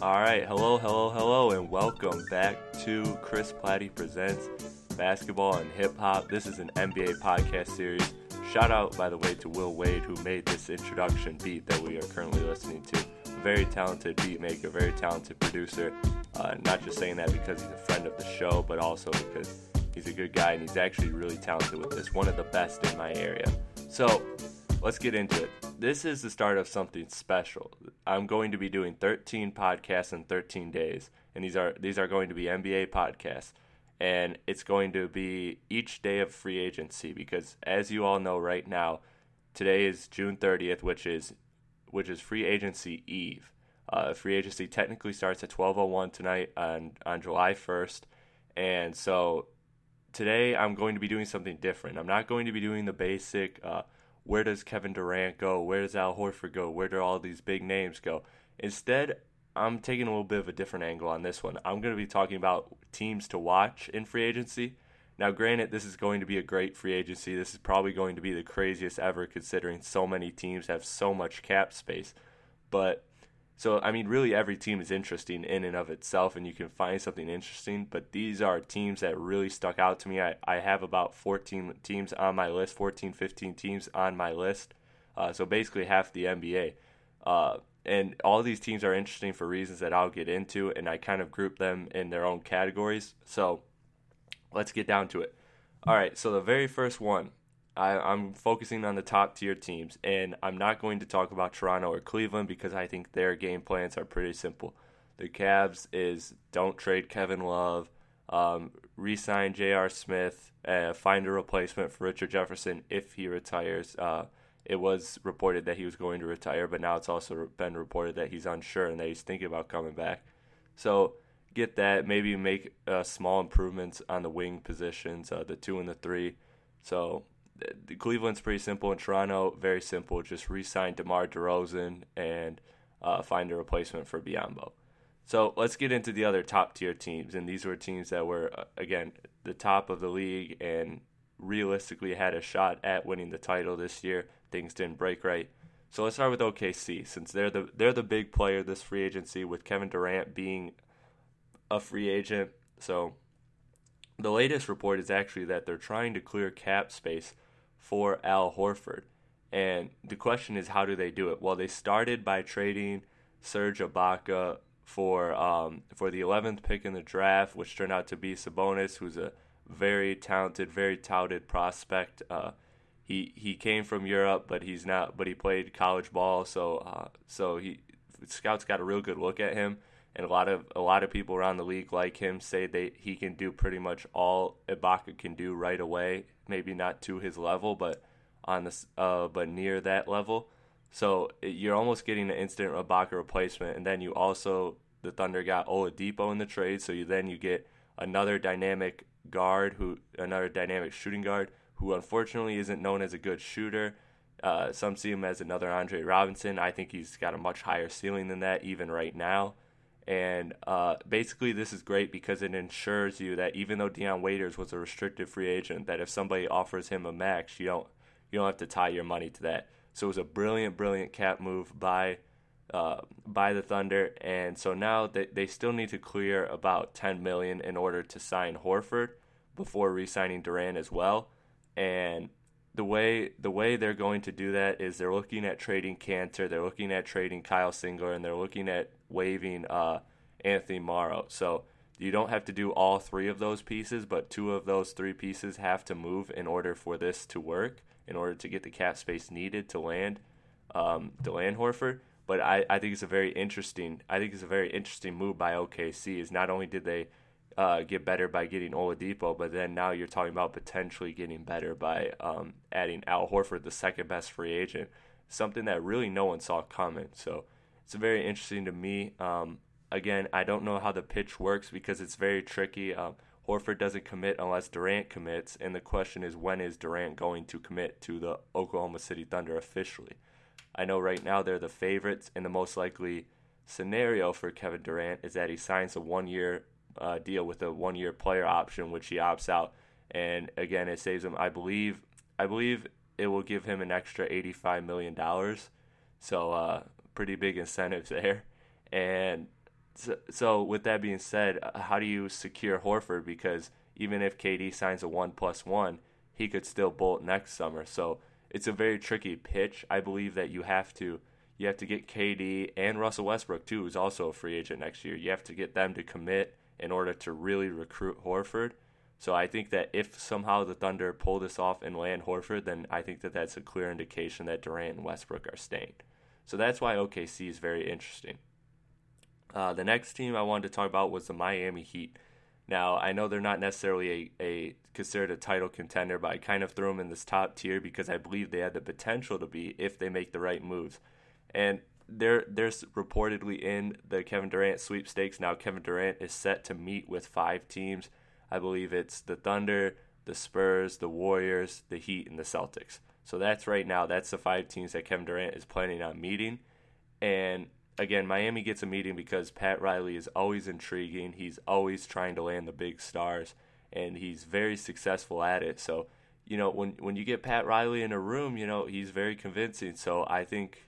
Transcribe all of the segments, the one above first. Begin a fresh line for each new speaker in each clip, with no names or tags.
All right, hello, hello, hello, and welcome back to Chris Platty Presents Basketball and Hip Hop. This is an NBA podcast series. Shout out, by the way, to Will Wade, who made this introduction beat that we are currently listening to. Very talented beat maker, very talented producer. Uh, not just saying that because he's a friend of the show, but also because he's a good guy and he's actually really talented with this. One of the best in my area. So, let's get into it. This is the start of something special. I'm going to be doing 13 podcasts in 13 days, and these are these are going to be NBA podcasts, and it's going to be each day of free agency because, as you all know, right now, today is June 30th, which is which is free agency eve. Uh, free agency technically starts at 12:01 tonight on on July 1st, and so today I'm going to be doing something different. I'm not going to be doing the basic. Uh, where does Kevin Durant go? Where does Al Horford go? Where do all these big names go? Instead, I'm taking a little bit of a different angle on this one. I'm going to be talking about teams to watch in free agency. Now, granted, this is going to be a great free agency. This is probably going to be the craziest ever considering so many teams have so much cap space. But so, I mean, really, every team is interesting in and of itself, and you can find something interesting. But these are teams that really stuck out to me. I, I have about 14 teams on my list, 14, 15 teams on my list. Uh, so, basically, half the NBA. Uh, and all these teams are interesting for reasons that I'll get into, and I kind of group them in their own categories. So, let's get down to it. All right, so the very first one I, am focusing on the top tier teams, and I'm not going to talk about Toronto or Cleveland because I think their game plans are pretty simple. The Cavs is don't trade Kevin Love, um, re-sign J.R. Smith, uh, find a replacement for Richard Jefferson if he retires. Uh, it was reported that he was going to retire, but now it's also been reported that he's unsure and that he's thinking about coming back. So get that. Maybe make uh, small improvements on the wing positions, uh, the two and the three. So Cleveland's pretty simple, and Toronto very simple. Just re-sign DeMar DeRozan and uh, find a replacement for Biyombo. So let's get into the other top tier teams, and these were teams that were uh, again the top of the league and realistically had a shot at winning the title this year. Things didn't break right. So let's start with OKC since they're the they're the big player this free agency with Kevin Durant being a free agent. So the latest report is actually that they're trying to clear cap space for Al Horford. And the question is, how do they do it? Well, they started by trading Serge Ibaka for um, for the 11th pick in the draft, which turned out to be Sabonis, who's a very talented, very touted prospect. Uh, he he came from Europe, but he's not. But he played college ball, so uh, so he scouts got a real good look at him, and a lot of a lot of people around the league like him say they he can do pretty much all Ibaka can do right away maybe not to his level, but on this, uh, but near that level. So you're almost getting an instant Ibaka replacement, and then you also the Thunder got Oladipo in the trade, so you then you get another dynamic guard who another dynamic shooting guard who unfortunately isn't known as a good shooter. Uh, some see him as another Andre Roberson. I think he's got a much higher ceiling than that even right now. And uh, basically, this is great because it ensures you that even though Dion Waiters was a restricted free agent, that if somebody offers him a max, you don't you don't have to tie your money to that. So it was a brilliant, brilliant cap move by uh, by the Thunder, and so now they they still need to clear about 10 million in order to sign Horford before re-signing Durant as well. And the way the way they're going to do that is they're looking at trading Kanter, they're looking at trading Kyle Singler, and they're looking at waiving uh, Anthony Morrow. So you don't have to do all three of those pieces, but two of those three pieces have to move in order for this to work, in order to get the cap space needed to land um, to land Horford. But I, I think it's a very interesting I think it's a very interesting move by OKC. Is not only did they uh, get better by getting Oladipo, but then now you're talking about potentially getting better by um, adding Al Horford, the second best free agent, something that really no one saw coming. So it's very interesting to me. Um, again, I don't know how the pitch works because it's very tricky. Um, Horford doesn't commit unless Durant commits, and the question is when is Durant going to commit to the Oklahoma City Thunder officially? I know right now they're the favorites, and the most likely scenario for Kevin Durant is that he signs a one year uh, deal with a one year player option, which he opts out. And again, it saves him. I believe. I believe it will give him an extra eighty five million dollars. So uh, pretty big incentives there. And so, so, with that being said, uh, how do you secure Horford? Because even if KD signs a one plus one, he could still bolt next summer. So it's a very tricky pitch. I believe that you have to you have to get KD and Russell Westbrook too, who's also a free agent next year. You have to get them to commit in order to really recruit Horford. So I think that if somehow the Thunder pull this off and land Horford, then I think that that's a clear indication that Durant and Westbrook are staying. So that's why OKC is very interesting. Uh, the next team I wanted to talk about was the Miami Heat. Now I know they're not necessarily a, a considered a title contender, but I kind of threw them in this top tier because I believe they had the potential to be if they make the right moves. And they're they're reportedly in the Kevin Durant sweepstakes now. Kevin Durant is set to meet with five teams. I believe it's the Thunder, the Spurs, the Warriors, the Heat, and the Celtics. So that's right now. That's the five teams that Kevin Durant is planning on meeting. And again, Miami gets a meeting because Pat Riley is always intriguing. He's always trying to land the big stars, and he's very successful at it. So, you know, when when you get Pat Riley in a room, you know he's very convincing. So I think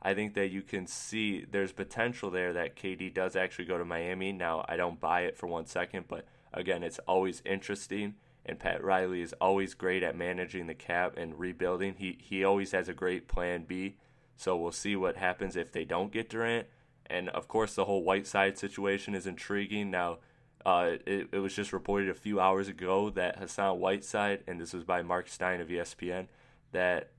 I think that you can see there's potential there that KD does actually go to Miami. Now, I don't buy it for one second, but again, it's always interesting. And Pat Riley is always great at managing the cap and rebuilding. He he always has a great plan B. So we'll see what happens if they don't get Durant. And of course, the whole Whiteside situation is intriguing. Now, uh, it, it was just reported a few hours ago that Hassan Whiteside, and this was by Mark Stein of ESPN, that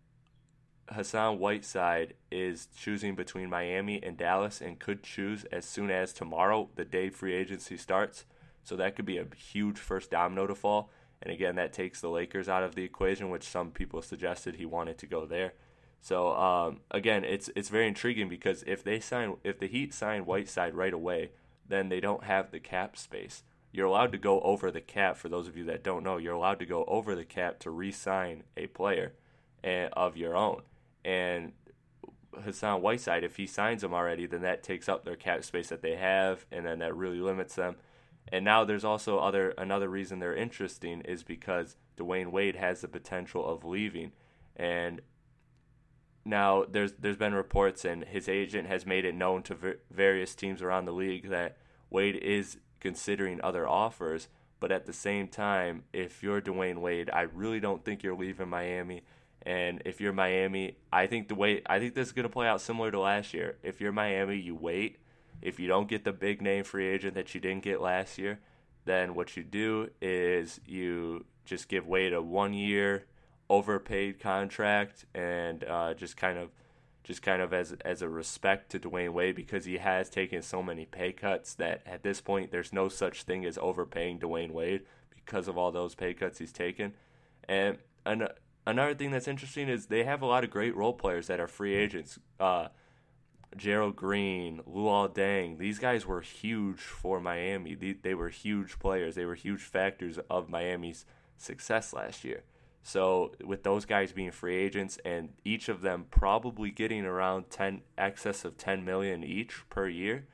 Hassan Whiteside is choosing between Miami and Dallas and could choose as soon as tomorrow, the day free agency starts. So that could be a huge first domino to fall. And again, that takes the Lakers out of the equation, which some people suggested he wanted to go there. So um, again, it's it's very intriguing because if they sign, if the Heat sign Whiteside right away, then they don't have the cap space. You're allowed to go over the cap. For those of you that don't know, you're allowed to go over the cap to re-sign a player eh, of your own. And Hassan Whiteside, if he signs him already, then that takes up their cap space that they have, and then that really limits them. And now there's also other another reason they're interesting is because Dwyane Wade has the potential of leaving, and now there's there's been reports and his agent has made it known to ver- various teams around the league that Wade is considering other offers. But at the same time, if you're Dwyane Wade, I really don't think you're leaving Miami. And if you're Miami, I think the way I think this is going to play out similar to last year. If you're Miami, you wait. If you don't get the big name free agent that you didn't get last year, then what you do is you just give Wade a one year overpaid contract and uh, just kind of just kind of as as a respect to Dwyane Wade because he has taken so many pay cuts that at this point there's no such thing as overpaying Dwyane Wade because of all those pay cuts he's taken. And, and another thing that's interesting is they have a lot of great role players that are free agents. Uh, Gerald Green, Luol Deng, these guys were huge for Miami. They, they were huge players. They were huge factors of Miami's success last year. So with those guys being free agents and each of them probably getting around 10 excess of 10 million each per year,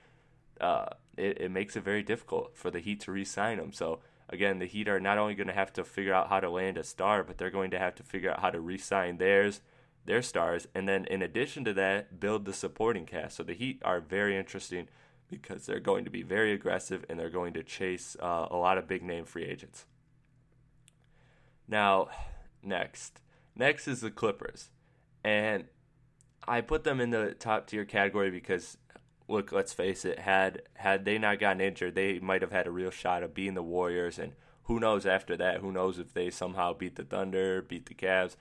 uh, it, it makes it very difficult for the Heat to re-sign them. So again, the Heat are not only going to have to figure out how to land a star, but they're going to have to figure out how to re-sign theirs, their stars, and then in addition to that, build the supporting cast. So the Heat are very interesting because they're going to be very aggressive and they're going to chase uh, a lot of big name free agents. Now, next, Next is the Clippers. And I put them in the top tier category because look, let's face it, had had they not gotten injured, they might have had a real shot of being the Warriors and who knows after that? Who knows if they somehow beat the Thunder, beat the Cavs?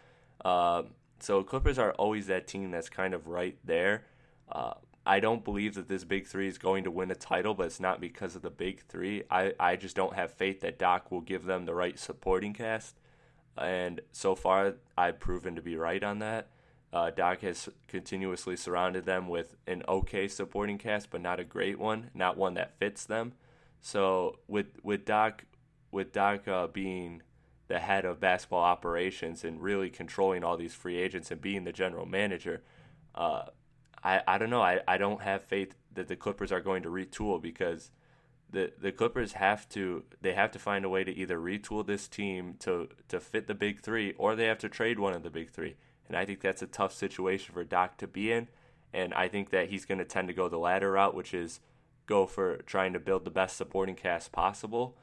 Uh, so Clippers are always that team that's kind of right there. Uh, I don't believe that this big three is going to win a title, but it's not because of the big three. I, I just don't have faith that Doc will give them the right supporting cast. And so far, I've proven to be right on that. Uh, Doc has continuously surrounded them with an okay supporting cast, but not a great one, not one that fits them. So with with Doc with Doc uh, being the head of basketball operations and really controlling all these free agents and being the general manager, uh, I, I don't know. I, I don't have faith that the Clippers are going to retool because the the Clippers have to they have to find a way to either retool this team to to fit the big three or they have to trade one of the big three. And I think that's a tough situation for Doc to be in. And I think that he's going to tend to go the latter route, which is go for trying to build the best supporting cast possible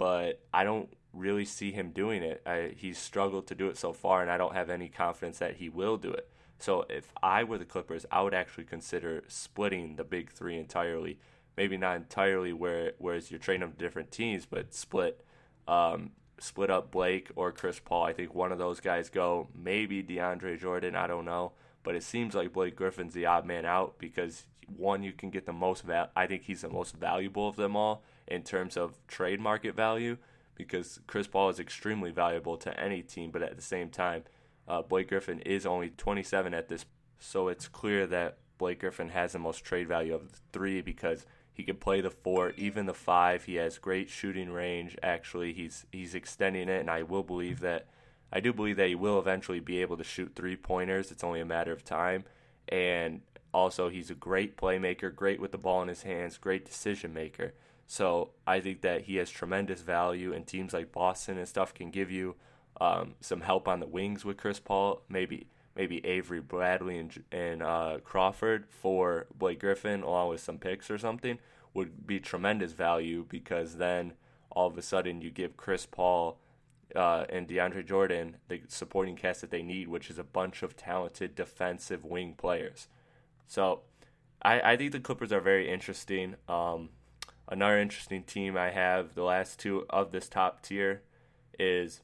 but I don't really see him doing it. I, he's struggled to do it so far, and I don't have any confidence that he will do it. So if I were the Clippers, I would actually consider splitting the big three entirely. Maybe not entirely, where whereas you're trading them to different teams, but split, um, split up Blake or Chris Paul. I think one of those guys go. Maybe DeAndre Jordan. I don't know, but it seems like Blake Griffin's the odd man out because one, you can get the most. Val- I think he's the most valuable of them all, in terms of trade market value because Chris Paul is extremely valuable to any team, but at the same time, uh, Blake Griffin is only 27 at this, so it's clear that Blake Griffin has the most trade value of the three because he can play the four, even the five. He has great shooting range. Actually, he's he's extending it, and I will believe that. I do believe that he will eventually be able to shoot three pointers. It's only a matter of time. And also, he's a great playmaker, great with the ball in his hands, great decision maker. So I think that he has tremendous value, and teams like Boston and stuff can give you um, some help on the wings with Chris Paul. Maybe maybe Avery Bradley and, and uh, Crawford for Blake Griffin, along with some picks or something, would be tremendous value because then all of a sudden you give Chris Paul uh, and DeAndre Jordan the supporting cast that they need, which is a bunch of talented defensive wing players. So I, I think the Clippers are very interesting. Um, Another interesting team I have, the last two of this top tier, is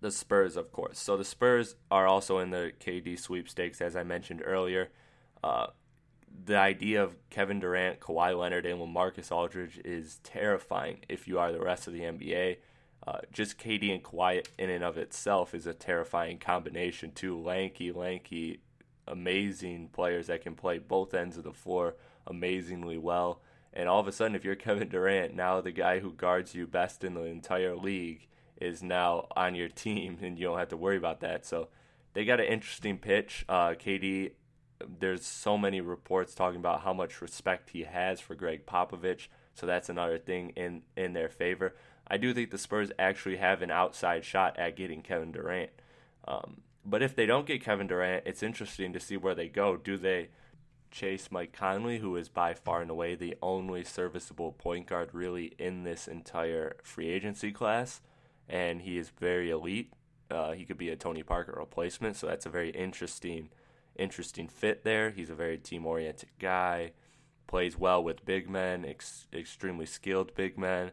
the Spurs, of course. So the Spurs are also in the KD sweepstakes, as I mentioned earlier. Uh, the idea of Kevin Durant, Kawhi Leonard, and LaMarcus Aldridge is terrifying if you are the rest of the NBA. Uh, just KD and Kawhi in and of itself is a terrifying combination. Two lanky, lanky, amazing players that can play both ends of the floor amazingly well. And all of a sudden, if you're Kevin Durant, now the guy who guards you best in the entire league is now on your team, and you don't have to worry about that. So they got an interesting pitch. Uh, KD, there's so many reports talking about how much respect he has for Gregg Popovich. So that's another thing in, in their favor. I do think the Spurs actually have an outside shot at getting Kevin Durant. Um, but if they don't get Kevin Durant, it's interesting to see where they go. Do they chase Mike Conley, who is by far and away the only serviceable point guard really in this entire free agency class, and he is very elite. Uh, he could be a Tony Parker replacement, so that's a very interesting, interesting fit there. He's a very team-oriented guy, plays well with big men, ex- extremely skilled big men,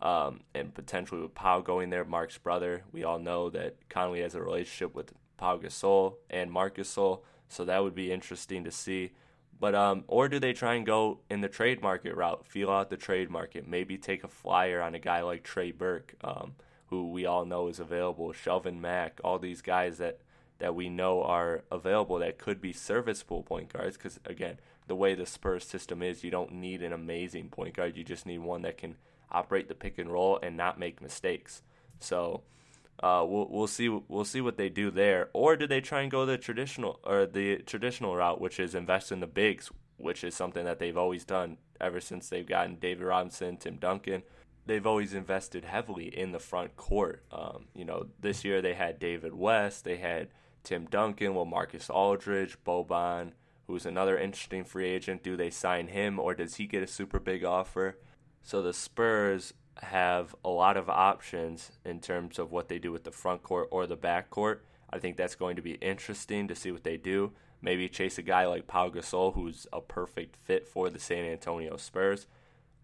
um, and potentially with Pau going there, Marc's brother. We all know that Conley has a relationship with Pau Gasol and Marc Gasol, so that would be interesting to see. But um, or do they try and go in the trade market route, feel out the trade market, maybe take a flyer on a guy like Trey Burke, um, who we all know is available, Shelvin Mack, all these guys that that we know are available that could be serviceable point guards. Because again, the way the Spurs system is, you don't need an amazing point guard. You just need one that can operate the pick and roll and not make mistakes. So uh, we'll we'll see we'll see what they do there. Or do they try and go the traditional or the traditional route, which is invest in the bigs, which is something that they've always done ever since they've gotten David Robinson, Tim Duncan. They've always invested heavily in the front court. Um, you know, this year they had David West, they had Tim Duncan, LaMarcus Aldridge, Boban, who's another interesting free agent. Do they sign him or does he get a super big offer? So the Spurs have a lot of options in terms of what they do with the front court or the back court. I think that's going to be interesting to see what they do. Maybe chase a guy like Pau Gasol, who's a perfect fit for the San Antonio Spurs.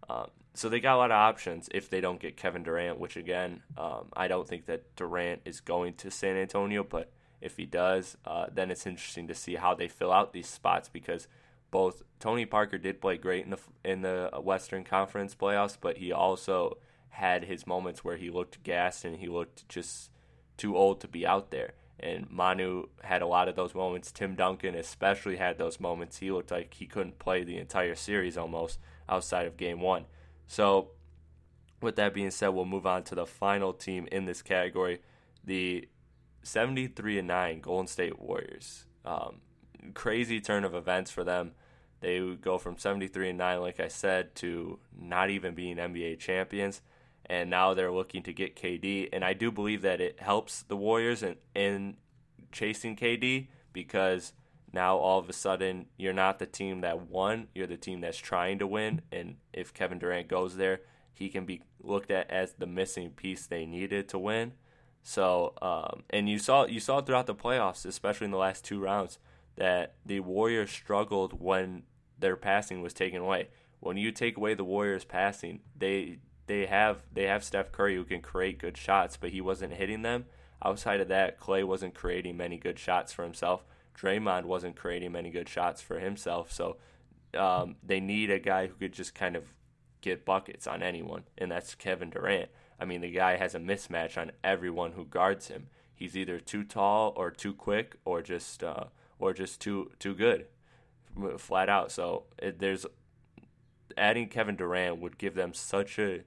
Um, so they got a lot of options if they don't get Kevin Durant, which again, um, I don't think that Durant is going to San Antonio, but if he does, uh, then it's interesting to see how they fill out these spots because both Tony Parker did play great in the in the Western Conference playoffs, but he also had his moments where he looked gassed and he looked just too old to be out there. And Manu had a lot of those moments. Tim Duncan especially had those moments. He looked like he couldn't play the entire series almost outside of game one. So, with that being said, we'll move on to the final team in this category the 73 and 9 Golden State Warriors. Um, crazy turn of events for them. They go from 73 and 9, like I said, to not even being NBA champions. And now they're looking to get KD. And I do believe that it helps the Warriors in, in chasing KD because now all of a sudden you're not the team that won, you're the team that's trying to win. And if Kevin Durant goes there, he can be looked at as the missing piece they needed to win. So, um, and you saw you saw throughout the playoffs, especially in the last two rounds, that the Warriors struggled when their passing was taken away. When you take away the Warriors' passing, they they have they have Steph Curry who can create good shots, but he wasn't hitting them. Outside of that, Klay wasn't creating many good shots for himself. Draymond wasn't creating many good shots for himself. So um, they need a guy who could just kind of get buckets on anyone, and that's Kevin Durant. I mean, the guy has a mismatch on everyone who guards him. He's either too tall or too quick, or just uh, or just too too good, flat out. So it, there's adding Kevin Durant would give them such a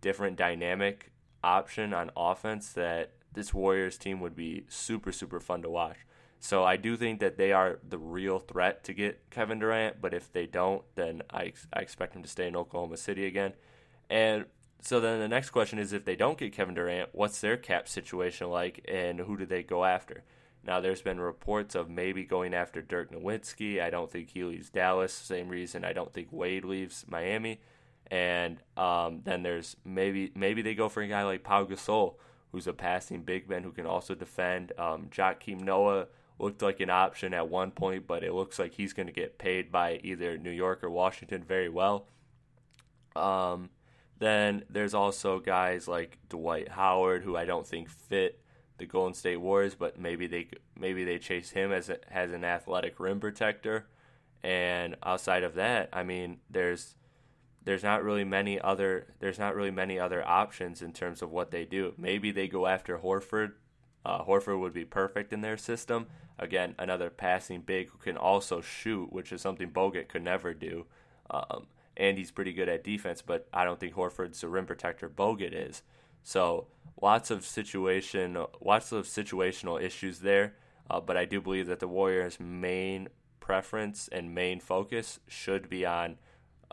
different dynamic option on offense that this Warriors team would be super super fun to watch. So I do think that they are the real threat to get Kevin Durant, but if they don't, then I, I expect him to stay in Oklahoma City again. And so then the next question is if they don't get Kevin Durant, what's their cap situation like and who do they go after? Now, there's been reports of maybe going after Dirk Nowitzki. I don't think he leaves Dallas. Same reason I don't think Wade leaves Miami. And um, then there's maybe maybe they go for a guy like Pau Gasol, who's a passing big man who can also defend. Um, Joakim Noah looked like an option at one point, but it looks like he's going to get paid by either New York or Washington very well. Um, then there's also guys like Dwight Howard, who I don't think fit the Golden State Warriors, but maybe they maybe they chase him as a, as an athletic rim protector. And outside of that, I mean, there's there's not really many other there's not really many other options in terms of what they do. Maybe they go after Horford. Uh, Horford would be perfect in their system. Again, another passing big who can also shoot, which is something Bogut could never do. Um, and he's pretty good at defense, but I don't think Horford's the rim protector Bogut is. So lots of situation, lots of situational issues there. Uh, but I do believe that the Warriors' main preference and main focus should be on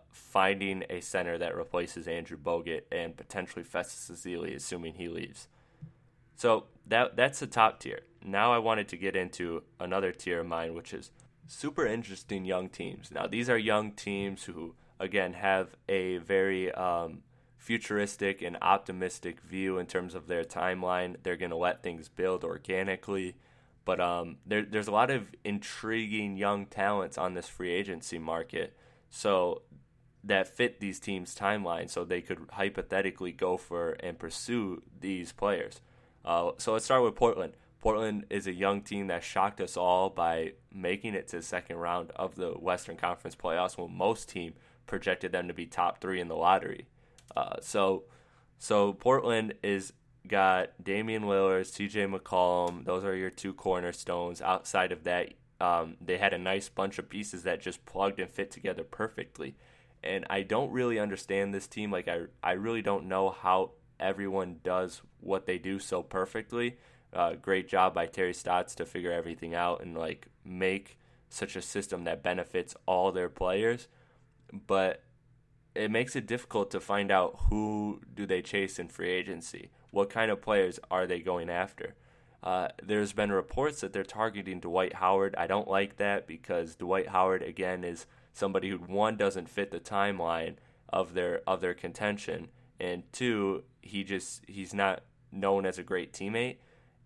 finding a center that replaces Andrew Bogut and potentially Festus Ezeli, assuming he leaves. So that that's the top tier. Now I wanted to get into another tier of mine, which is super interesting young teams. Now these are young teams who again have a very um, futuristic and optimistic view in terms of their timeline. They're going to let things build organically. But um, there, there's a lot of intriguing young talents on this free agency market. So that fit these teams' timeline, so they could hypothetically go for and pursue these players. Uh, so let's start with Portland. Portland is a young team that shocked us all by making it to the second round of the Western Conference playoffs when most team projected them to be top three in the lottery. Uh, so, so Portland is got Damian Lillard, C.J. McCollum. Those are your two cornerstones. Outside of that, um, they had a nice bunch of pieces that just plugged and fit together perfectly. And I don't really understand this team. Like I, I really don't know how everyone does what they do so perfectly. Uh, great job by Terry Stotts to figure everything out and like make such a system that benefits all their players but it makes it difficult to find out who do they chase in free agency. What kind of players are they going after? Uh, there's been reports that they're targeting Dwight Howard. I don't like that because Dwight Howard again is somebody who one doesn't fit the timeline of their of their contention, and two he just he's not known as a great teammate.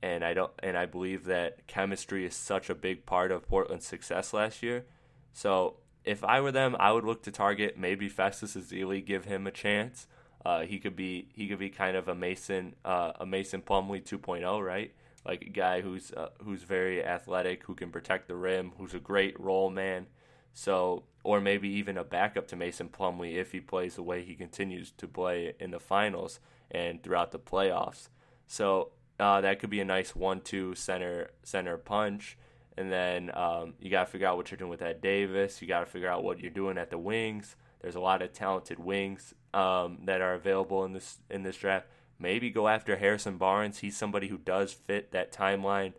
and I don't and I believe that chemistry is such a big part of Portland's success last year. So if I were them, I would look to target maybe Festus Ezeli, give him a chance. Uh, he could be he could be kind of a Mason uh, a Mason Plumlee 2.0, right? Like a guy who's uh, who's very athletic, who can protect the rim, who's a great role man. So or maybe even a backup to Mason Plumlee if he plays the way he continues to play in the finals and throughout the playoffs. So uh, that could be a nice one-two center center punch. And then um, you got to figure out what you're doing with that Davis. You got to figure out what you're doing at the wings. There's a lot of talented wings um, that are available in this in this draft. Maybe go after Harrison Barnes. He's somebody who does fit that timeline.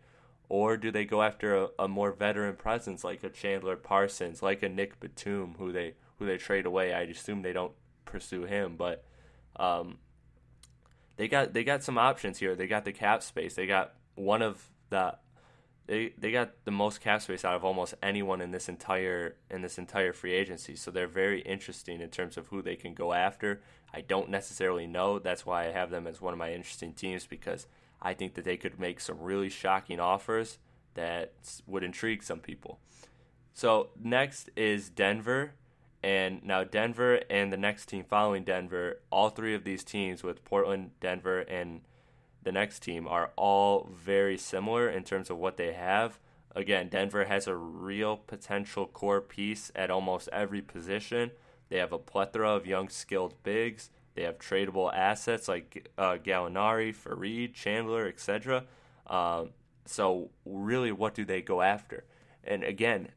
Or do they go after a, a more veteran presence like a Chandler Parsons, like a Nick Batum, who they who they trade away? I assume they don't pursue him, but um, they got they got some options here. They got the cap space. They got one of the they they got the most cap space out of almost anyone in this entire in this entire free agency. So they're very interesting in terms of who they can go after. I don't necessarily know. That's why I have them as one of my interesting teams because I think that they could make some really shocking offers that would intrigue some people. So next is Denver. And now Denver and the next team following Denver, all three of these teams with Portland, Denver, and the next team are all very similar in terms of what they have. Again, Denver has a real potential core piece at almost every position. They have a plethora of young, skilled bigs. They have tradable assets like uh, Gallinari, Faried, Chandler, etc. Um, so, really, what do they go after? And again,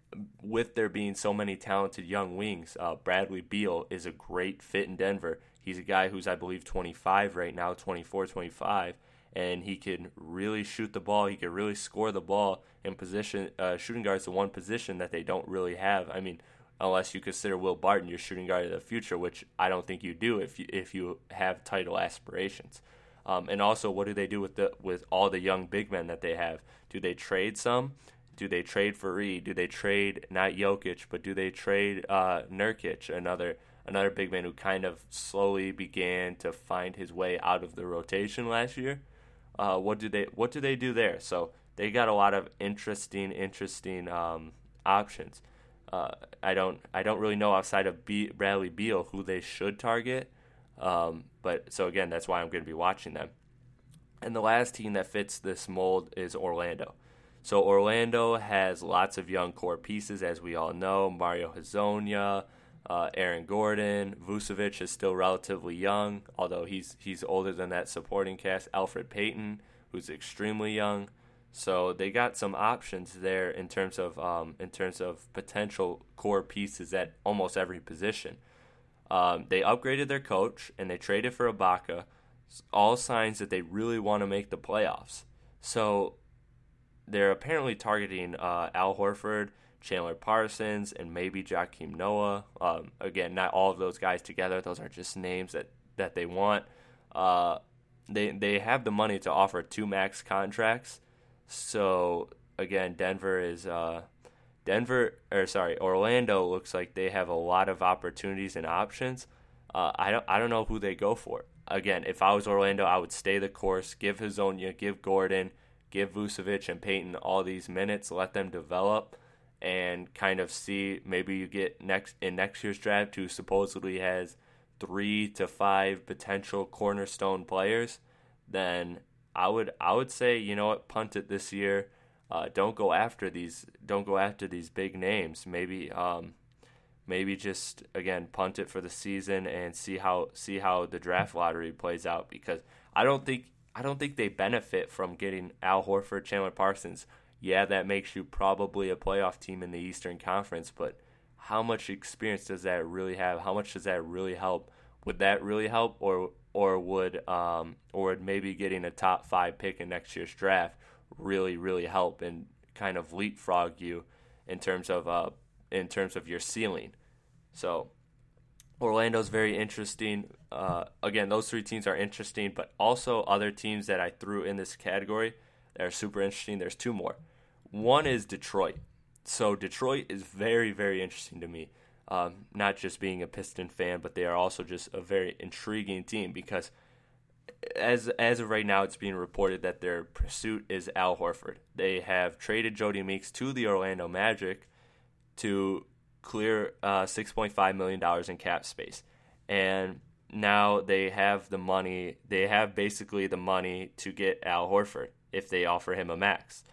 with there being so many talented young wings, uh, Bradley Beal is a great fit in Denver. He's a guy who's, I believe, 25 right now, 24, 25, and he can really shoot the ball. He can really score the ball in position. Uh, shooting guards the one position that they don't really have. I mean, unless you consider Will Barton your shooting guard of the future, which I don't think you do if you if you have title aspirations. Um, and also, what do they do with the with all the young big men that they have? Do they trade some? Do they trade Faried? Do they trade not Jokic, but do they trade uh, Nurkic, another another big man who kind of slowly began to find his way out of the rotation last year? Uh, what do they What do they do there? So they got a lot of interesting, interesting um, options. Uh, I don't I don't really know outside of B- Bradley Beal who they should target. Um, but so again, that's why I'm going to be watching them. And the last team that fits this mold is Orlando. So Orlando has lots of young core pieces, as we all know. Mario Hezonja, uh, Aaron Gordon, Vucevic is still relatively young, although he's he's older than that supporting cast. Elfrid Payton, who's extremely young. So they got some options there in terms of um, in terms of potential core pieces at almost every position. Um, they upgraded their coach and they traded for Ibaka. All signs that they really want to make the playoffs. So they're apparently targeting uh, Al Horford, Chandler Parsons, and maybe Joakim Noah. Um, again, not all of those guys together. Those are just names that, that they want. Uh, they they have the money to offer two max contracts so again, Denver is uh, Denver or sorry, Orlando looks like they have a lot of opportunities and options. Uh, I don't I don't know who they go for. Again, if I was Orlando, I would stay the course, give Hezonja, give Gordon, give Vucevic and Payton all these minutes, let them develop, and kind of see maybe you get next in next year's draft who supposedly has three to five potential cornerstone players, then I would I would say you know what punt it this year. Uh, don't go after these don't go after these big names. Maybe um, maybe just again punt it for the season and see how see how the draft lottery plays out because I don't think I don't think they benefit from getting Al Horford, Chandler Parsons. Yeah, that makes you probably a playoff team in the Eastern Conference, but how much experience does that really have? How much does that really help? Would that really help, or or would um, or would maybe getting a top five pick in next year's draft really really help and kind of leapfrog you in terms of uh, in terms of your ceiling. So Orlando's very interesting. Uh, again, those three teams are interesting, but also other teams that I threw in this category that are super interesting. There's two more. One is Detroit. So Detroit is very very interesting to me um, not just being a Piston fan, but they are also just a very intriguing team because as as of right now, it's being reported that their pursuit is Al Horford. They have traded Jodie Meeks to the Orlando Magic to clear uh, six point five million dollars in cap space, and now they have the money. They have basically the money to get Al Horford if they offer him a max.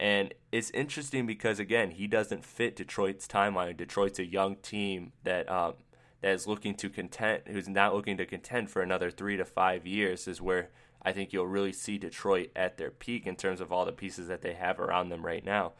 And it's interesting because again, he doesn't fit Detroit's timeline. Detroit's a young team that um, that is looking to contend, who's not looking to contend for another three to five years, is where I think you'll really see Detroit at their peak in terms of all the pieces that they have around them right now.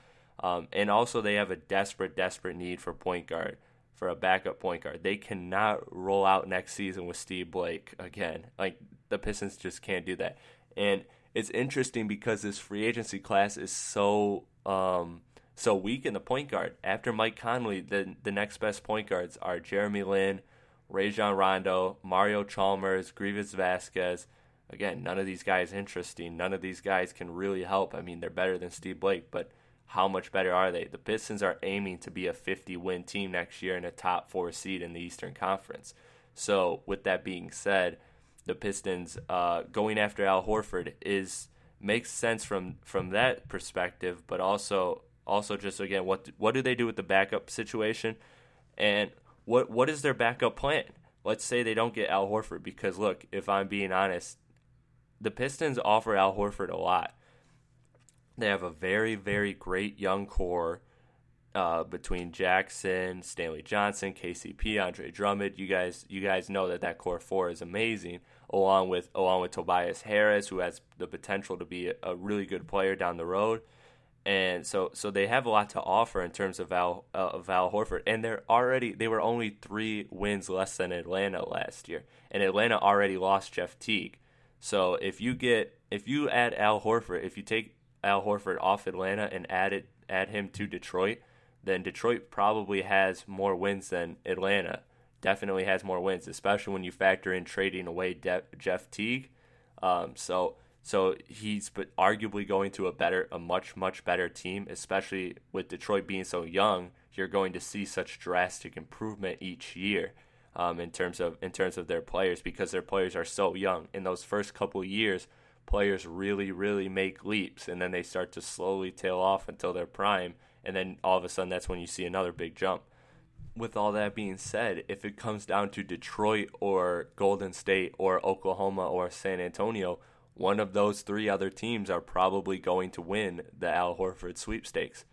Um, and also, they have a desperate, desperate need for point guard, for a backup point guard. They cannot roll out next season with Steve Blake again. Like, the Pistons just can't do that. And it's interesting because this free agency class is so um, so weak in the point guard. After Mike Conley, the the next best point guards are Jeremy Lin, Rajon Rondo, Mario Chalmers, Greivis Vasquez. Again, none of these guys interesting. None of these guys can really help. I mean, they're better than Steve Blake, but how much better are they? The Pistons are aiming to be a 50 win team next year and a top four seed in the Eastern Conference. So, with that being said, the Pistons uh, going after Al Horford is makes sense from from that perspective, but also also just again what what do they do with the backup situation, and what what is their backup plan? Let's say they don't get Al Horford because look, if I'm being honest, the Pistons offer Al Horford a lot. They have a very very great young core. Uh, between Jackson, Stanley Johnson, KCP, Andre Drummond, you guys, you guys know that that core four is amazing. Along with along with Tobias Harris, who has the potential to be a, a really good player down the road, and so so they have a lot to offer in terms of Val uh, Val Horford, and they're already they were only three wins less than Atlanta last year, and Atlanta already lost Jeff Teague. So if you get if you add Al Horford, if you take Al Horford off Atlanta and add it add him to Detroit, then Detroit probably has more wins than Atlanta. Definitely has more wins, especially when you factor in trading away De- Jeff Teague. Um, so so he's but arguably going to a better, a much much better team, especially with Detroit being so young. You're going to see such drastic improvement each year um, in terms of in terms of their players because their players are so young. In those first couple years, players really really make leaps, and then they start to slowly tail off until their prime, and then all of a sudden that's when you see another big jump. With all that being said, if it comes down to Detroit or Golden State or Oklahoma or San Antonio, one of those three other teams are probably going to win the Al Horford sweepstakes.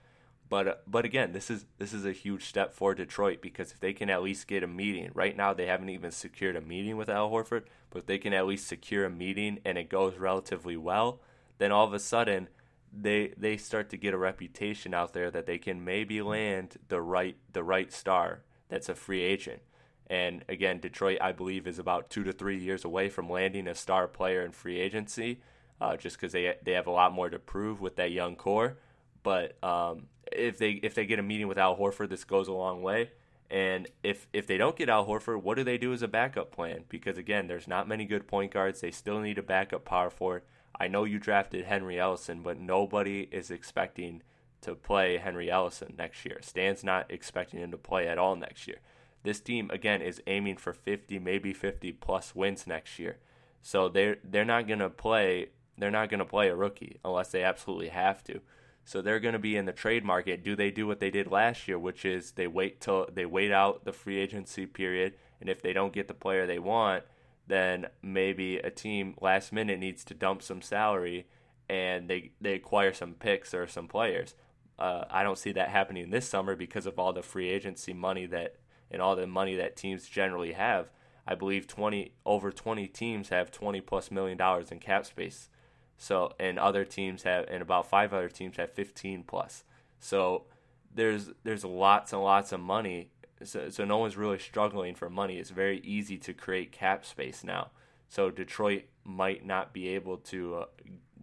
But but again, this is this is a huge step for Detroit because if they can at least get a meeting, right now they haven't even secured a meeting with Al Horford, but if they can at least secure a meeting and it goes relatively well, then all of a sudden they they start to get a reputation out there that they can maybe land the right the right star that's a free agent. And again, Detroit, I believe, is about two to three years away from landing a star player in free agency, uh, just because they they have a lot more to prove with that young core. But um, if they if they get a meeting with Al Horford, this goes a long way. And if if they don't get Al Horford, what do they do as a backup plan? Because again, there's not many good point guards. They still need a backup power forward. I know you drafted Henry Ellenson, but nobody is expecting to play Henry Ellenson next year. Stan's not expecting him to play at all next year. This team again is aiming for 50, maybe 50 plus wins next year. So they're they're not gonna play they're not gonna play a rookie unless they absolutely have to. So they're going to be in the trade market. Do they do what they did last year, which is they wait till they wait out the free agency period, and if they don't get the player they want, then maybe a team last minute needs to dump some salary and they they acquire some picks or some players. Uh, I don't see that happening this summer because of all the free agency money that and all the money that teams generally have. I believe 20 over 20 teams have 20 plus million dollars in cap space. So and other teams have and about 5 other teams have 15 plus. So there's there's lots and lots of money. So, so no one's really struggling for money. It's very easy to create cap space now. So Detroit might not be able to uh,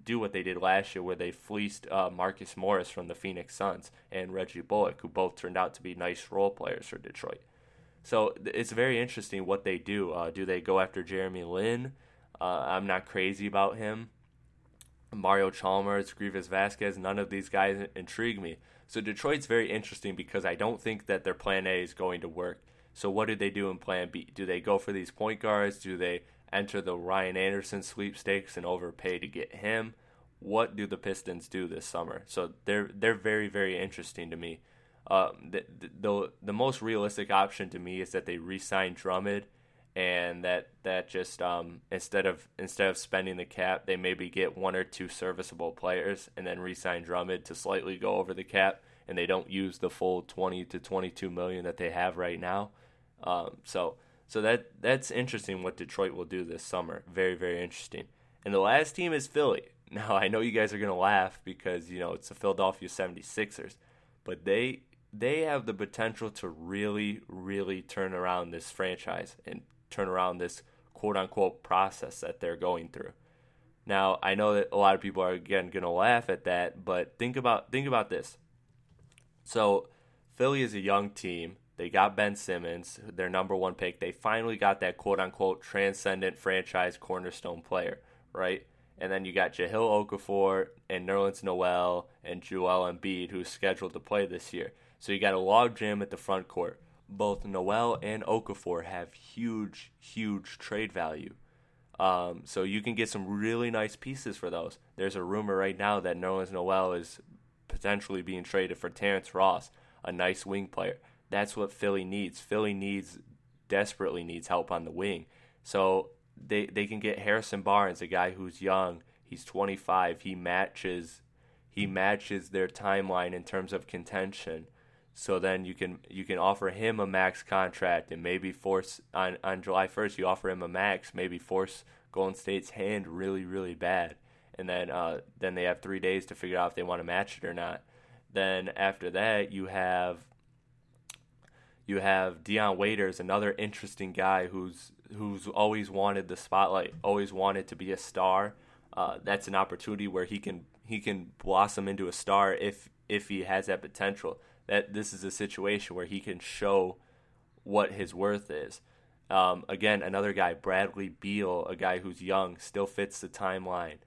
do what they did last year, where they fleeced uh, Marcus Morris from the Phoenix Suns and Reggie Bullock, who both turned out to be nice role players for Detroit. So it's very interesting what they do. Uh, do they go after Jeremy Lin? Uh, I'm not crazy about him. Mario Chalmers, Greivis Vasquez, none of these guys intrigue me. So Detroit's very interesting because I don't think that their plan A is going to work. So what do they do in plan B? Do they go for these point guards? Do they enter the Ryan Anderson sweepstakes and overpay to get him? What do the Pistons do this summer? So they're they're very very interesting to me. Um, the, the the most realistic option to me is that they re-sign Drummond, and that that just um, instead of instead of spending the cap, they maybe get one or two serviceable players and then re-sign Drummond to slightly go over the cap, and they don't use the full 20 to 22 million that they have right now. Um, so so that that's interesting what Detroit will do this summer. Very very interesting. And the last team is Philly. Now I know you guys are gonna laugh because you know it's the Philadelphia 76ers, but they they have the potential to really, really turn around this franchise and turn around this quote unquote process that they're going through. Now, I know that a lot of people are again going to laugh at that, but think about think about this. So, Philly is a young team. They got Ben Simmons, their number 1 pick. They finally got that quote unquote transcendent franchise cornerstone player, right? And then you got Jahlil Okafor and Nerlens Noel and Joel Embiid, who's scheduled to play this year. So you got a log jam at the front court. Both Noel and Okafor have huge, huge trade value. Um, so you can get some really nice pieces for those. There's a rumor right now that Nerlens Noel is potentially being traded for Terrence Ross, a nice wing player. That's what Philly needs. Philly needs desperately needs help on the wing. So they they can get Harrison Barnes, a guy who's young. He's 25. He matches he matches their timeline in terms of contention. So then you can you can offer him a max contract and maybe force on on July 1st you offer him a max, maybe force Golden State's hand really really bad, and then uh, then they have three days to figure out if they want to match it or not. Then after that you have you have Dion Waiters, another interesting guy who's who's always wanted the spotlight, always wanted to be a star. Uh, that's an opportunity where he can he can blossom into a star if if he has that potential that this is a situation where he can show what his worth is. Um, again, another guy, Bradley Beal, a guy who's young, still fits the timeline.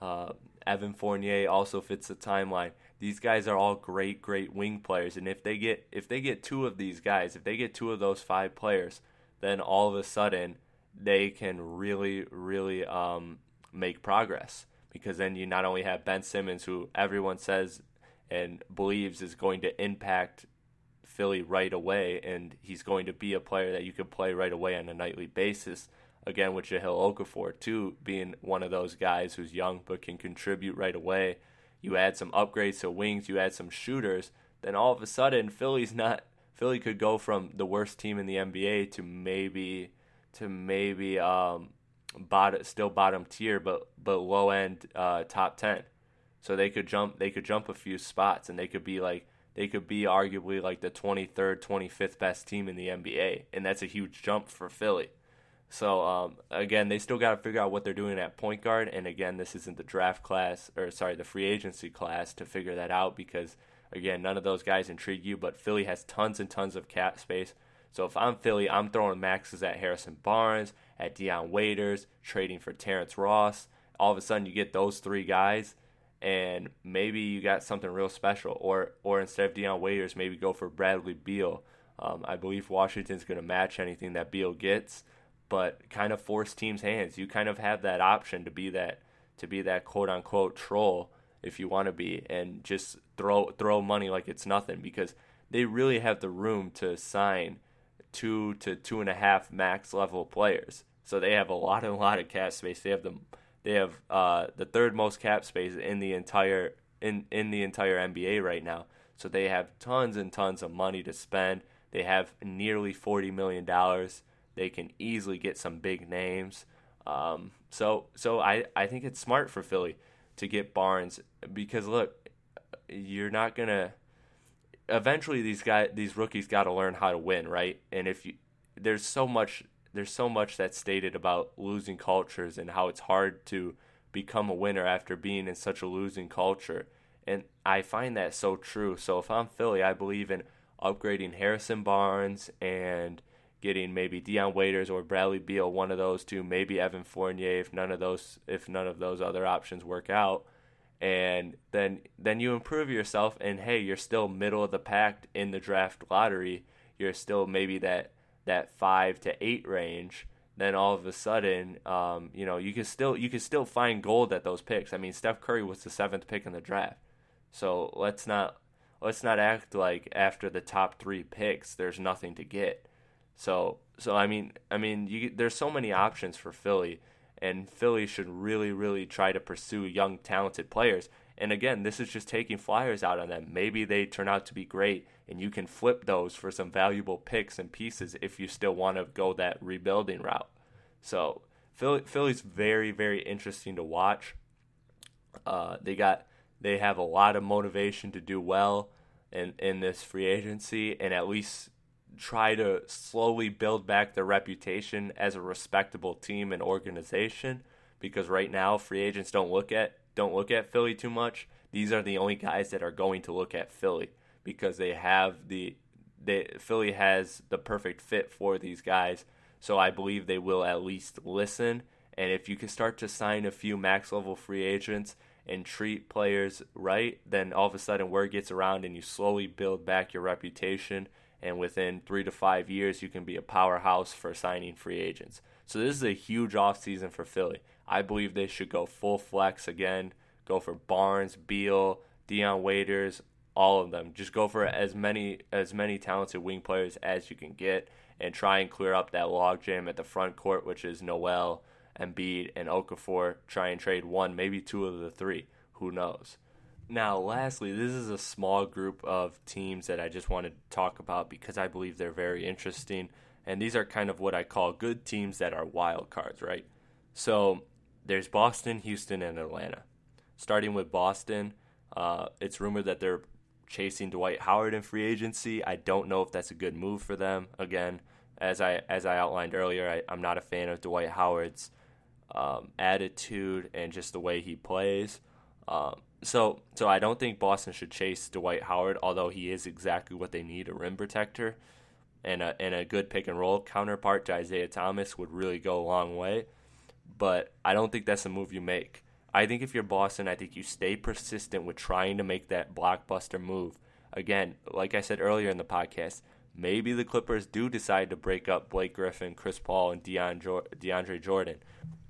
Uh, Evan Fournier also fits the timeline. These guys are all great, great wing players, and if they get if they get two of these guys, if they get two of those five players, then all of a sudden they can really, really um, make progress. Because then you not only have Ben Simmons, who everyone says and believes is going to impact Philly right away, and he's going to be a player that you could play right away on a nightly basis. Again, with Jahlil Okafor too being one of those guys who's young but can contribute right away. You add some upgrades to wings, you add some shooters, then all of a sudden Philly's not. Philly could go from the worst team in the NBA to maybe to maybe um, bottom, still bottom tier, but but low end uh, top ten. So they could jump they could jump a few spots and they could be like they could be arguably like the 23rd, 25th best team in the NBA, and that's a huge jump for Philly. So um, again, they still got to figure out what they're doing at point guard, and again, this isn't the draft class or sorry, the free agency class to figure that out because again, none of those guys intrigue you. But Philly has tons and tons of cap space. So if I'm Philly, I'm throwing maxes at Harrison Barnes, at Dion Waiters, trading for Terrence Ross. All of a sudden, you get those three guys and maybe you got something real special. Or or instead of Dion Waiters, maybe go for Bradley Beal. Um, I believe Washington's going to match anything that Beal gets, but kind of force teams' hands. You kind of have that option to be that to be that quote unquote troll if you want to be, and just throw throw money like it's nothing because they really have the room to sign two to two and a half max level players. So they have a lot and a lot of cap space. They have the they have uh, the third most cap space in the entire in in the entire NBA right now. So they have tons and tons of money to spend. They have nearly forty million dollars. They can easily get some big names. Um, so so I, I think it's smart for Philly to get Barnes because look, you're not gonna. Eventually, these guys, these rookies, got to learn how to win, right? And if you, there's so much there's so much that's stated about losing cultures and how it's hard to become a winner after being in such a losing culture. And I find that so true. So if I'm Philly, I believe in upgrading Harrison Barnes and getting maybe Dion Waiters or Bradley Beal, one of those two, maybe Evan Fournier if none of those if none of those other options work out. And then then you improve yourself and hey, you're still middle of the pack in the draft lottery. You're still maybe that that five to eight range, then all of a sudden, um, you know, you can still you can still find gold at those picks. I mean, Steph Curry was the seventh pick in the draft, so let's not let's not act like after the top three picks there's nothing to get. So so I mean I mean you, there's so many options for Philly, and Philly should really really try to pursue young talented players. And again, this is just taking flyers out on them. Maybe they turn out to be great, and you can flip those for some valuable picks and pieces if you still want to go that rebuilding route. So Philly, Philly's very, very interesting to watch. Uh, they got they have a lot of motivation to do well in in this free agency and at least try to slowly build back their reputation as a respectable team and organization because right now free agents don't look at don't look at Philly too much. These are the only guys that are going to look at Philly because they have the they Philly has the perfect fit for these guys. So I believe they will at least listen. And if you can start to sign a few max level free agents and treat players right, then all of a sudden word gets around and you slowly build back your reputation. And within three to five years, you can be a powerhouse for signing free agents. So this is a huge offseason for Philly. I believe they should go full flex again. Go for Barnes, Beal, Dion Waiters, all of them. Just go for as many as many talented wing players as you can get, and try and clear up that logjam at the front court, which is Noel, Embiid, and Okafor. Try and trade one, maybe two of the three. Who knows? Now, lastly, this is a small group of teams that I just want to talk about because I believe they're very interesting. And these are kind of what I call good teams that are wild cards, right? So there's Boston, Houston, and Atlanta. Starting with Boston, uh, it's rumored that they're chasing Dwight Howard in free agency. I don't know if that's a good move for them. Again, as I as I outlined earlier, I, am not a fan of Dwight Howard's um, attitude and just the way he plays. Um, so so I don't think Boston should chase Dwight Howard, although he is exactly what they need—a rim protector and a and a good pick and roll counterpart to Isaiah Thomas would really go a long way. But I don't think that's a move you make. I think if you're Boston, I think you stay persistent with trying to make that blockbuster move. Again, like I said earlier in the podcast, maybe the Clippers do decide to break up Blake Griffin, Chris Paul, and DeAndre Jordan.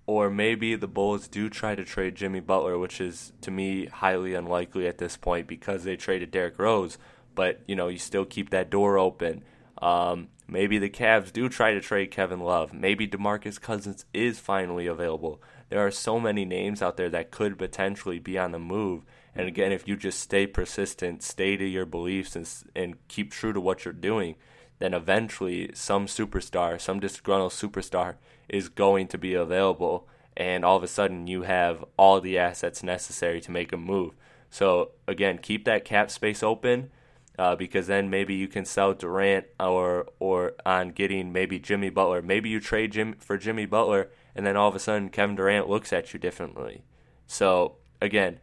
Or maybe the Bulls do try to trade Jimmy Butler, which is to me highly unlikely at this point because they traded Derrick Rose. But you know, you still keep that door open. Um, maybe the Cavs do try to trade Kevin Love. Maybe DeMarcus Cousins is finally available. There are so many names out there that could potentially be on the move. And again, if you just stay persistent, stay to your beliefs, and, and keep true to what you're doing, then eventually some superstar, some disgruntled superstar, is going to be available. And all of a sudden, you have all the assets necessary to make a move. So, again, keep that cap space open uh, because then maybe you can sell Durant or or on getting maybe Jimmy Butler. Maybe you trade Jim for Jimmy Butler, and then all of a sudden Kevin Durant looks at you differently. So again,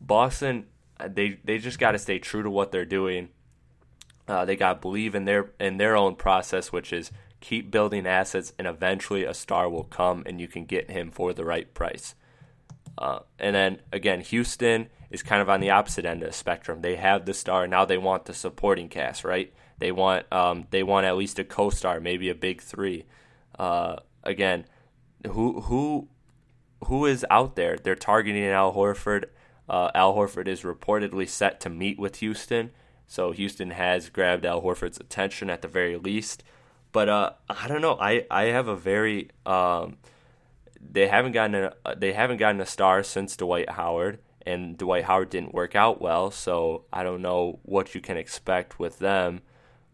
Boston they they just got to stay true to what they're doing. Uh, they got to believe in their in their own process, which is keep building assets, and eventually a star will come, and you can get him for the right price. Uh, and then again, Houston is kind of on the opposite end of the spectrum. They have the star now; they want the supporting cast, right? They want um, they want at least a co-star, maybe a big three. Uh, again, who who who is out there? They're targeting Al Horford. Uh, Al Horford is reportedly set to meet with Houston, so Houston has grabbed Al Horford's attention at the very least. But uh, I don't know. I, I have a very um, they haven't gotten a they haven't gotten a star since Dwight Howard and Dwight Howard didn't work out well, so I don't know what you can expect with them.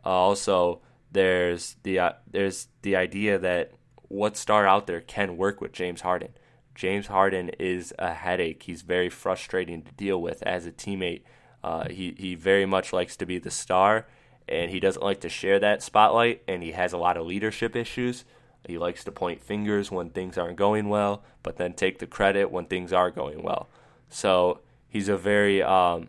Uh, also, there's the uh, there's the idea that what star out there can work with James Harden. James Harden is a headache. He's very frustrating to deal with as a teammate. Uh, he he very much likes to be the star, and he doesn't like to share that spotlight. And he has a lot of leadership issues. He likes to point fingers when things aren't going well, but then take the credit when things are going well. So he's a very um,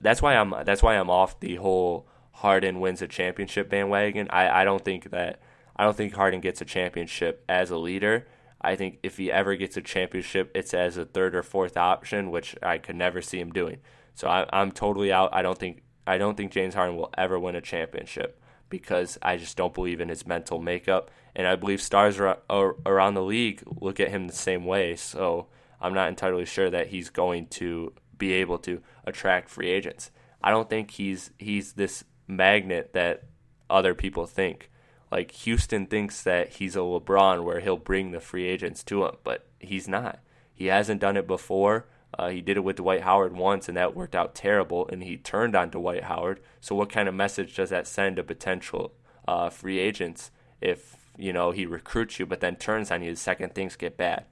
that's why I'm that's why I'm off the whole Harden wins a championship bandwagon. I, I don't think that I don't think Harden gets a championship as a leader. I think if he ever gets a championship, it's as a third or fourth option, which I could never see him doing. So I, I'm totally out. I don't think I don't think James Harden will ever win a championship. because I just don't believe in his mental makeup. And I believe stars around the league look at him the same way. So I'm not entirely sure that he's going to be able to attract free agents. I don't think he's he's this magnet that other people think. Like Houston thinks that he's a LeBron where he'll bring the free agents to him, but he's not. He hasn't done it before. Uh, he did it with Dwight Howard once, and that worked out terrible, and he turned on Dwight Howard. So, what kind of message does that send to potential uh, free agents if you know he recruits you, but then turns on you the second things get bad?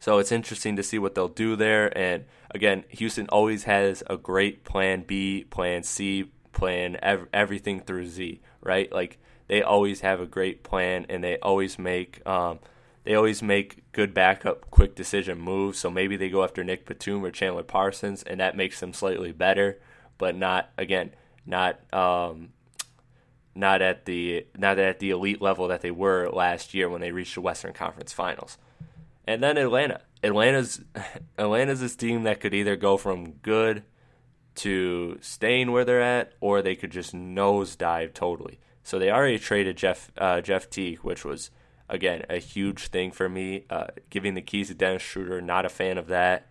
So it's interesting to see what they'll do there. And again, Houston always has a great plan B, plan C, plan ev- everything through Z, right? Like they always have a great plan, and they always make um, they always make good backup, quick decision moves. So maybe they go after Nick Batum or Chandler Parsons, and that makes them slightly better, but not again, not um, not at the not at the elite level that they were last year when they reached the Western Conference Finals. And then Atlanta. Atlanta's Atlanta's this team that could either go from good to staying where they're at, or they could just nosedive totally. So they already traded Jeff uh, Jeff Teague, which was again a huge thing for me. Uh, giving the keys to Dennis Schroeder, not a fan of that.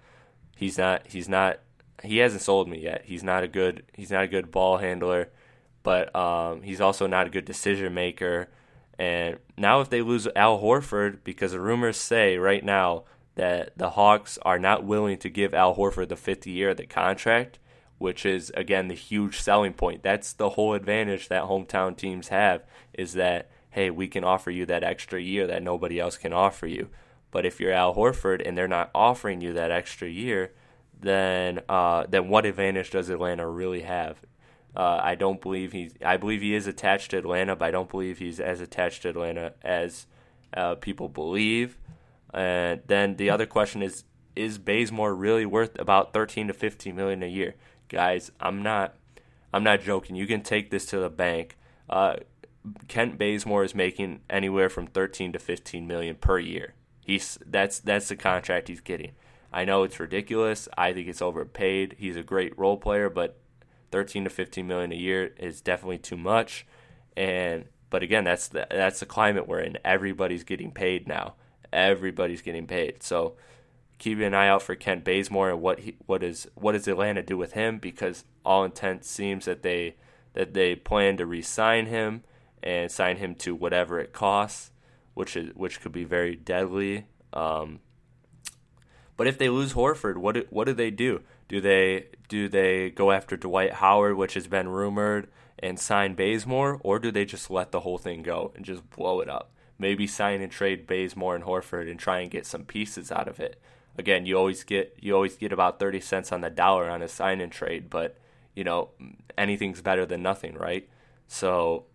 He's not. He's not. He hasn't sold me yet. He's not a good. He's not a good ball handler, but um, he's also not a good decision maker. And now, if they lose Al Horford, because the rumors say right now that the Hawks are not willing to give Al Horford the fifth year of the contract, which is again the huge selling point. That's the whole advantage that hometown teams have is that hey, we can offer you that extra year that nobody else can offer you. But if you're Al Horford and they're not offering you that extra year, then uh, then what advantage does Atlanta really have? Uh, I don't believe he's. I believe he is attached to Atlanta, but I don't believe he's as attached to Atlanta as uh, people believe. And then the other question is: Is Bazemore really worth about 13 to 15 million a year? guys, I'm not I'm not joking. You can take this to the bank. Uh, Kent Bazemore is making anywhere from 13 to 15 million per year. He's that's that's the contract he's getting. I know it's ridiculous. I think it's overpaid. He's a great role player, but 13 to 15 million a year is definitely too much. And but again, that's the that's the climate we're in. Everybody's getting paid now. Everybody's getting paid. So keeping an eye out for Kent Bazemore and what he what is what does Atlanta do with him because all intent seems that they that they plan to re-sign him and sign him to whatever it costs, which is which could be very deadly. Um, but if they lose Horford, what do, what do they do? Do they do they go after Dwight Howard, which has been rumored, and sign Bazemore, or do they just let the whole thing go and just blow it up? Maybe sign and trade Bazemore and Horford and try and get some pieces out of it again, you always get you always get about thirty cents on the dollar on a sign and trade, but you know anything's better than nothing, right? So,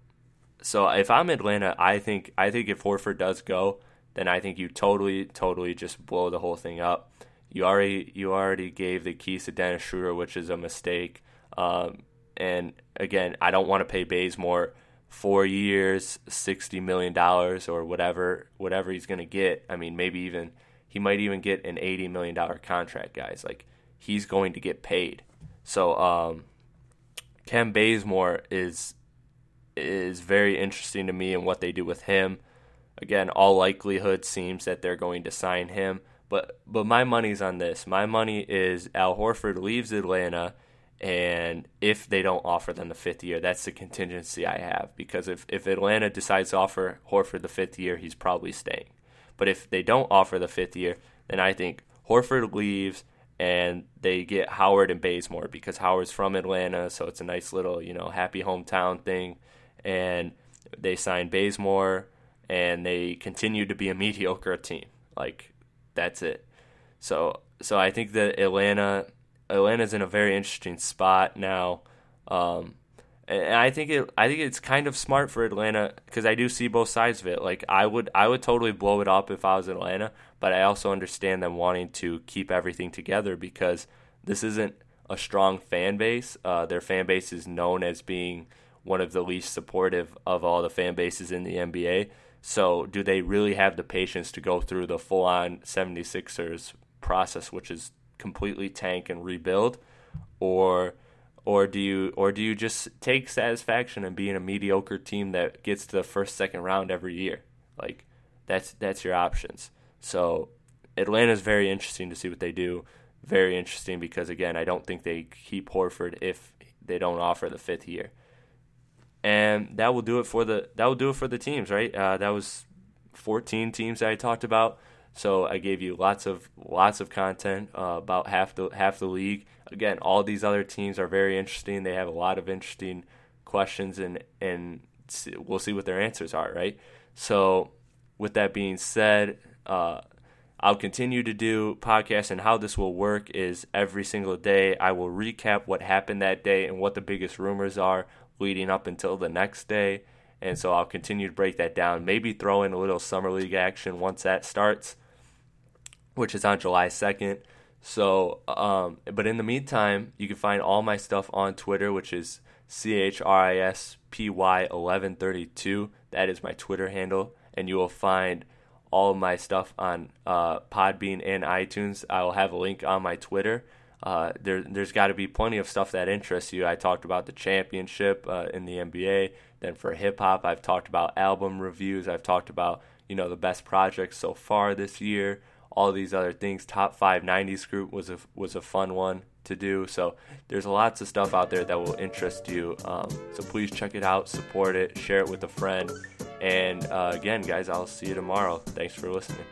so if I'm Atlanta, I think I think if Horford does go, then I think you totally totally just blow the whole thing up. You already you already gave the keys to Dennis Schroeder, which is a mistake. Um, and again, I don't want to pay Bazemore four years, sixty million dollars or whatever whatever he's going to get. I mean, maybe even he might even get an $80 million contract, guys. Like, he's going to get paid. So, um, Kent Bazemore is is very interesting to me and what they do with him. Again, all likelihood seems that they're going to sign him. But but my money's on this. My money is Al Horford leaves Atlanta and if they don't offer them the fifth year, that's the contingency I have. Because if, if Atlanta decides to offer Horford the fifth year, he's probably staying. But if they don't offer the fifth year, then I think Horford leaves and they get Howard and Bazemore because Howard's from Atlanta, so it's a nice little, you know, happy hometown thing. And they sign Bazemore and they continue to be a mediocre team. Like that's it. So so I think that Atlanta Atlanta's in a very interesting spot now. Um, and I think it I think it's kind of smart for Atlanta because I do see both sides of it. Like I would I would totally blow it up if I was Atlanta, but I also understand them wanting to keep everything together because this isn't a strong fan base. Uh, their fan base is known as being one of the least supportive of all the fan bases in the NBA. So, do they really have the patience to go through the full on 76ers process, which is completely tank and rebuild? Or or do you or do you just take satisfaction in being a mediocre team that gets to the first second round every year? Like that's that's your options. So Atlanta's very interesting to see what they do. Very interesting because again, I don't think they keep Horford if they don't offer the fifth year. And that will do it for the that will do it for the teams, right? Uh, that was 14 teams that I talked about. So I gave you lots of lots of content uh, about half the half the league. Again, all these other teams are very interesting. They have a lot of interesting questions, and and we'll see what their answers are, right? So, with that being said, uh, I'll continue to do podcasts, and how this will work is every single day I will recap what happened that day and what the biggest rumors are leading up until the next day. And so I'll continue to break that down. Maybe throw in a little summer league action once that starts, which is on July 2nd. So, um, but in the meantime, you can find all my stuff on Twitter, which is C H R I S P Y 1132. That is my Twitter handle. And you will find all of my stuff on uh, Podbean and iTunes. I will have a link on my Twitter. Uh, there, there's got to be plenty of stuff that interests you. I talked about the championship uh, in the NBA. Then for hip hop, I've talked about album reviews. I've talked about you know the best projects so far this year. All these other things. Top five '90s group was a was a fun one to do. So there's lots of stuff out there that will interest you. Um, so please check it out, support it, share it with a friend. And uh, again, guys, I'll see you tomorrow. Thanks for listening.